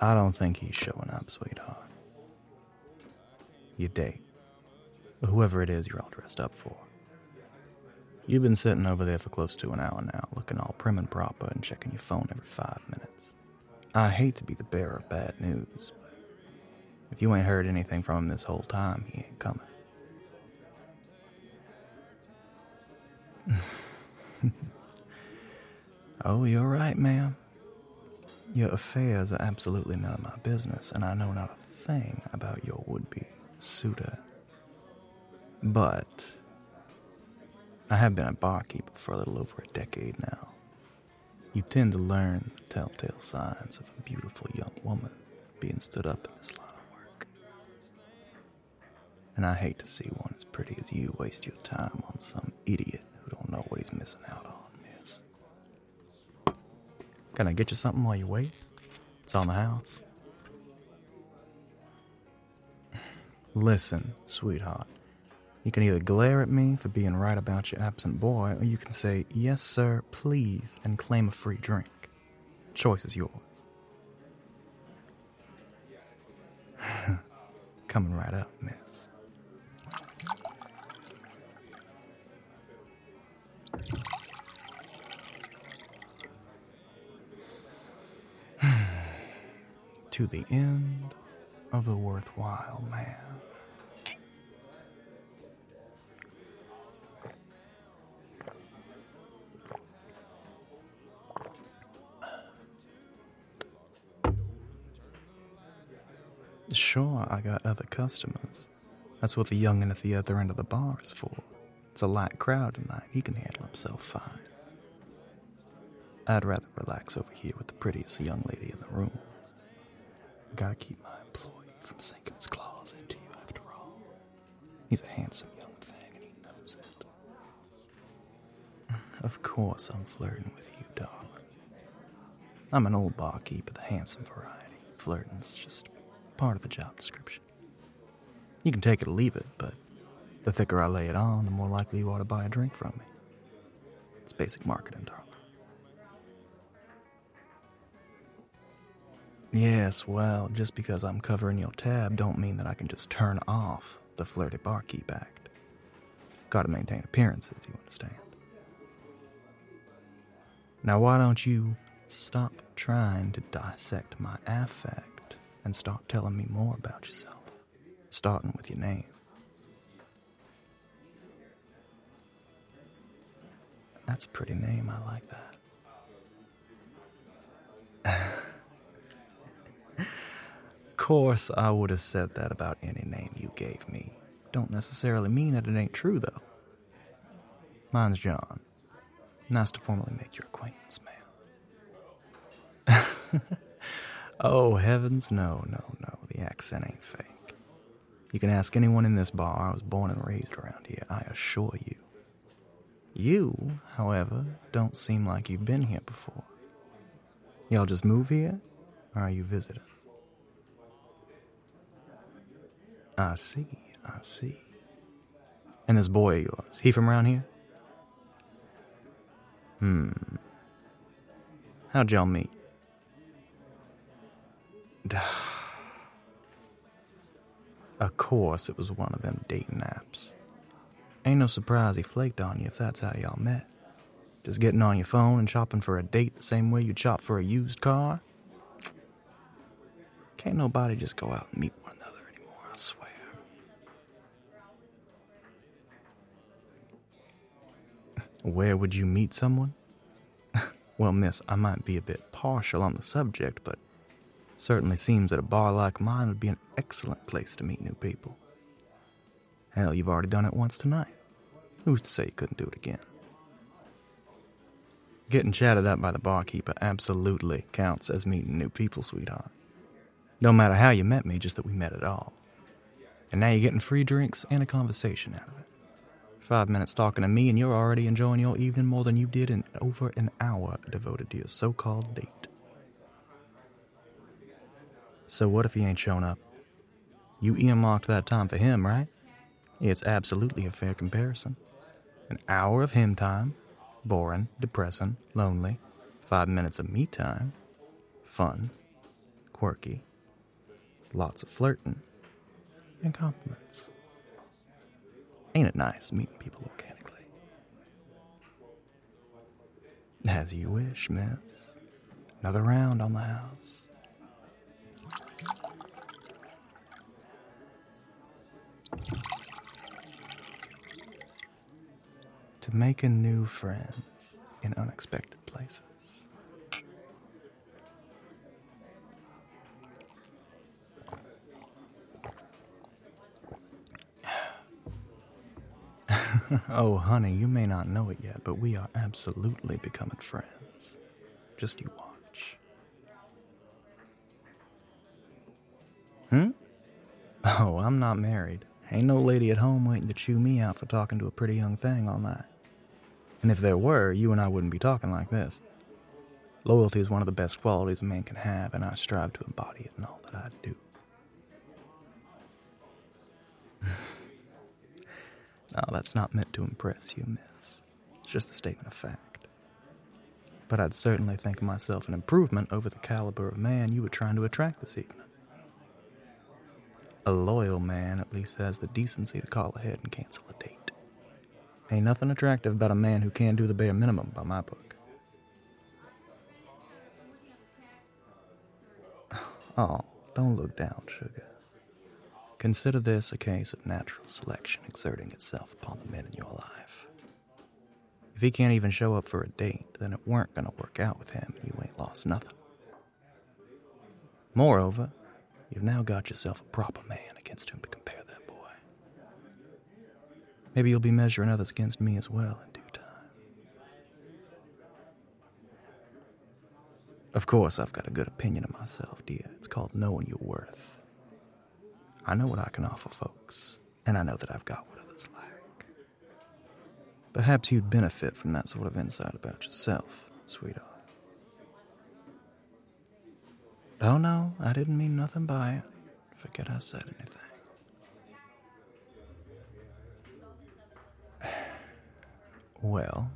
I don't think he's showing up, sweetheart. You date. Whoever it is you're all dressed up for. You've been sitting over there for close to an hour now, looking all prim and proper and checking your phone every five minutes. I hate to be the bearer of bad news, but if you ain't heard anything from him this whole time, he ain't coming. oh, you're right, ma'am. Your affairs are absolutely none of my business, and I know not a thing about your would be suitor. But I have been a barkeeper for a little over a decade now. You tend to learn the telltale signs of a beautiful young woman being stood up in this line of work. And I hate to see one as pretty as you waste your time on some idiot who don't know what he's missing out on. Can I get you something while you wait? It's on the house. Listen, sweetheart. You can either glare at me for being right about your absent boy, or you can say, Yes, sir, please, and claim a free drink. Choice is yours. Coming right up, miss. To the end of the worthwhile man. Sure, I got other customers. That's what the youngin' at the other end of the bar is for. It's a light crowd tonight. He can handle himself fine. I'd rather relax over here with the prettiest young lady in the room. Gotta keep my employee from sinking his claws into you after all. He's a handsome young thing and he knows it. Of course, I'm flirting with you, darling. I'm an old barkeep of the handsome variety. Flirting's just part of the job description. You can take it or leave it, but the thicker I lay it on, the more likely you are to buy a drink from me. It's basic marketing, darling. Yes, well, just because I'm covering your tab don't mean that I can just turn off the flirty barkeep act. Gotta maintain appearances, you understand. Now, why don't you stop trying to dissect my affect and start telling me more about yourself, starting with your name? That's a pretty name, I like that. Course, I would have said that about any name you gave me. Don't necessarily mean that it ain't true, though. Mine's John. Nice to formally make your acquaintance, ma'am. oh, heavens, no, no, no. The accent ain't fake. You can ask anyone in this bar. I was born and raised around here, I assure you. You, however, don't seem like you've been here before. Y'all just move here, or are you visiting? I see, I see. And this boy of yours, he from around here? Hmm. How'd y'all meet? of course, it was one of them dating apps. Ain't no surprise he flaked on you if that's how y'all met. Just getting on your phone and shopping for a date the same way you'd shop for a used car? Can't nobody just go out and meet Where would you meet someone? well, miss, I might be a bit partial on the subject, but certainly seems that a bar like mine would be an excellent place to meet new people. Hell, you've already done it once tonight. Who's to say you couldn't do it again? Getting chatted up by the barkeeper absolutely counts as meeting new people, sweetheart. No matter how you met me, just that we met at all. And now you're getting free drinks and a conversation out of it. Five minutes talking to me, and you're already enjoying your evening more than you did in over an hour devoted to your so called date. So, what if he ain't shown up? You earmarked that time for him, right? It's absolutely a fair comparison. An hour of him time, boring, depressing, lonely. Five minutes of me time, fun, quirky, lots of flirting, and compliments. Ain't it nice meeting people organically? As you wish, miss. Another round on the house. To making new friends in unexpected places. Oh, honey, you may not know it yet, but we are absolutely becoming friends. Just you watch. Hmm? Oh, I'm not married. Ain't no lady at home waiting to chew me out for talking to a pretty young thing all night. And if there were, you and I wouldn't be talking like this. Loyalty is one of the best qualities a man can have, and I strive to embody it in all that I do. No, that's not meant to impress you, miss. It's just a statement of fact. But I'd certainly think of myself an improvement over the caliber of man you were trying to attract this evening. A loyal man at least has the decency to call ahead and cancel a date. Ain't nothing attractive about a man who can't do the bare minimum by my book. Oh, don't look down, sugar. Consider this a case of natural selection exerting itself upon the men in your life. If he can't even show up for a date, then it weren't going to work out with him and you ain't lost nothing. Moreover, you've now got yourself a proper man against whom to compare that boy. Maybe you'll be measuring others against me as well in due time. Of course, I've got a good opinion of myself, dear. It's called knowing your worth. I know what I can offer folks, and I know that I've got what others lack. Perhaps you'd benefit from that sort of insight about yourself, sweetheart. Oh no, I didn't mean nothing by it. Forget I said anything. Well,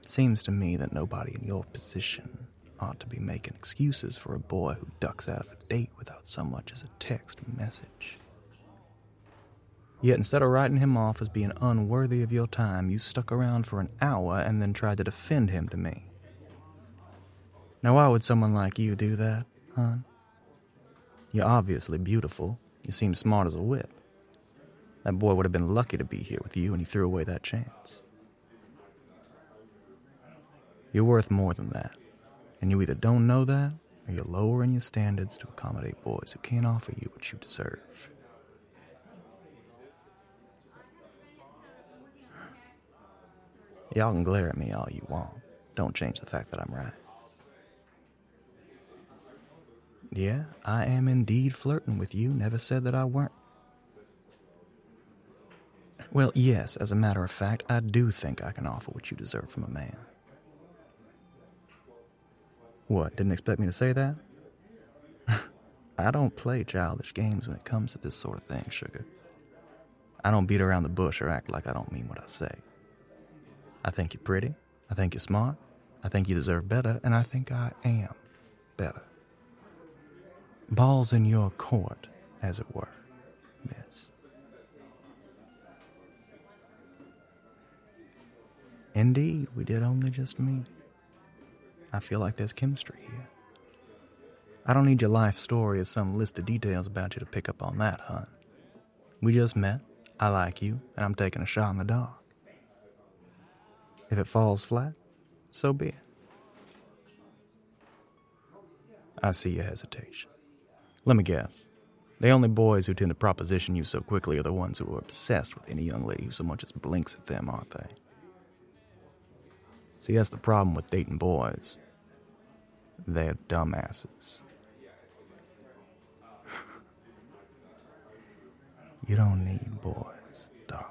it seems to me that nobody in your position ought to be making excuses for a boy who ducks out of a date without so much as a text message. Yet instead of writing him off as being unworthy of your time, you stuck around for an hour and then tried to defend him to me. Now, why would someone like you do that, hon? You're obviously beautiful. You seem smart as a whip. That boy would have been lucky to be here with you, and he threw away that chance. You're worth more than that, and you either don't know that, or you're lowering your standards to accommodate boys who can't offer you what you deserve. Y'all can glare at me all you want. Don't change the fact that I'm right. Yeah, I am indeed flirting with you. Never said that I weren't. Well, yes, as a matter of fact, I do think I can offer what you deserve from a man. What, didn't expect me to say that? I don't play childish games when it comes to this sort of thing, sugar. I don't beat around the bush or act like I don't mean what I say. I think you're pretty. I think you're smart. I think you deserve better, and I think I am better. Ball's in your court, as it were, miss. Indeed, we did only just meet. I feel like there's chemistry here. I don't need your life story or some list of details about you to pick up on that, hun. We just met, I like you, and I'm taking a shot in the dark. If it falls flat, so be it. I see your hesitation. Let me guess. The only boys who tend to proposition you so quickly are the ones who are obsessed with any young lady who so much as blinks at them, aren't they? See, that's the problem with dating boys. They're dumbasses. you don't need boys, darling.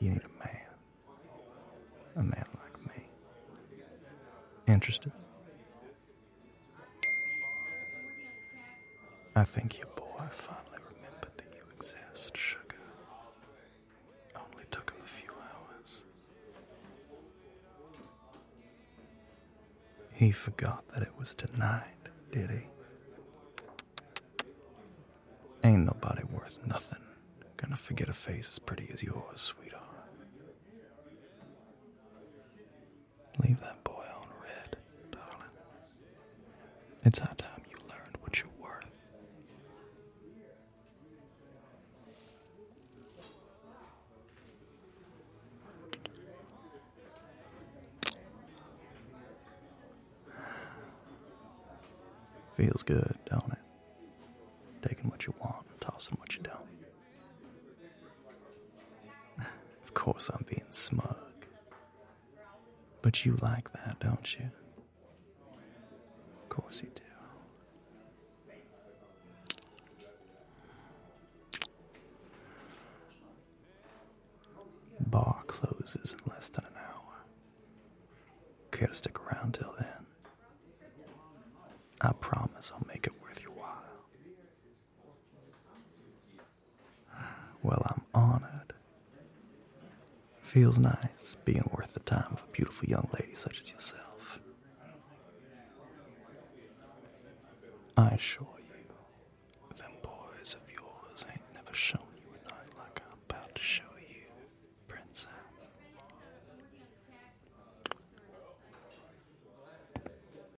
You need a man. A man like me. Interested? I think your boy finally remembered that you exist, sugar. Only took him a few hours. He forgot that it was tonight, did he? Ain't nobody worth nothing gonna forget a face as pretty as yours, sweetheart. Leave that boy on read, darling. It's high time you learned what you're worth. Feels good, don't it? Taking what you want, tossing what you don't. of course, I'm being smug. But you like that, don't you? Of course you do. Bar closes in less than an hour. Care to stick around till then? I promise I'll make it worth your while. Well, I'm honored. Feels nice being worth the time of a beautiful young lady such as yourself. I assure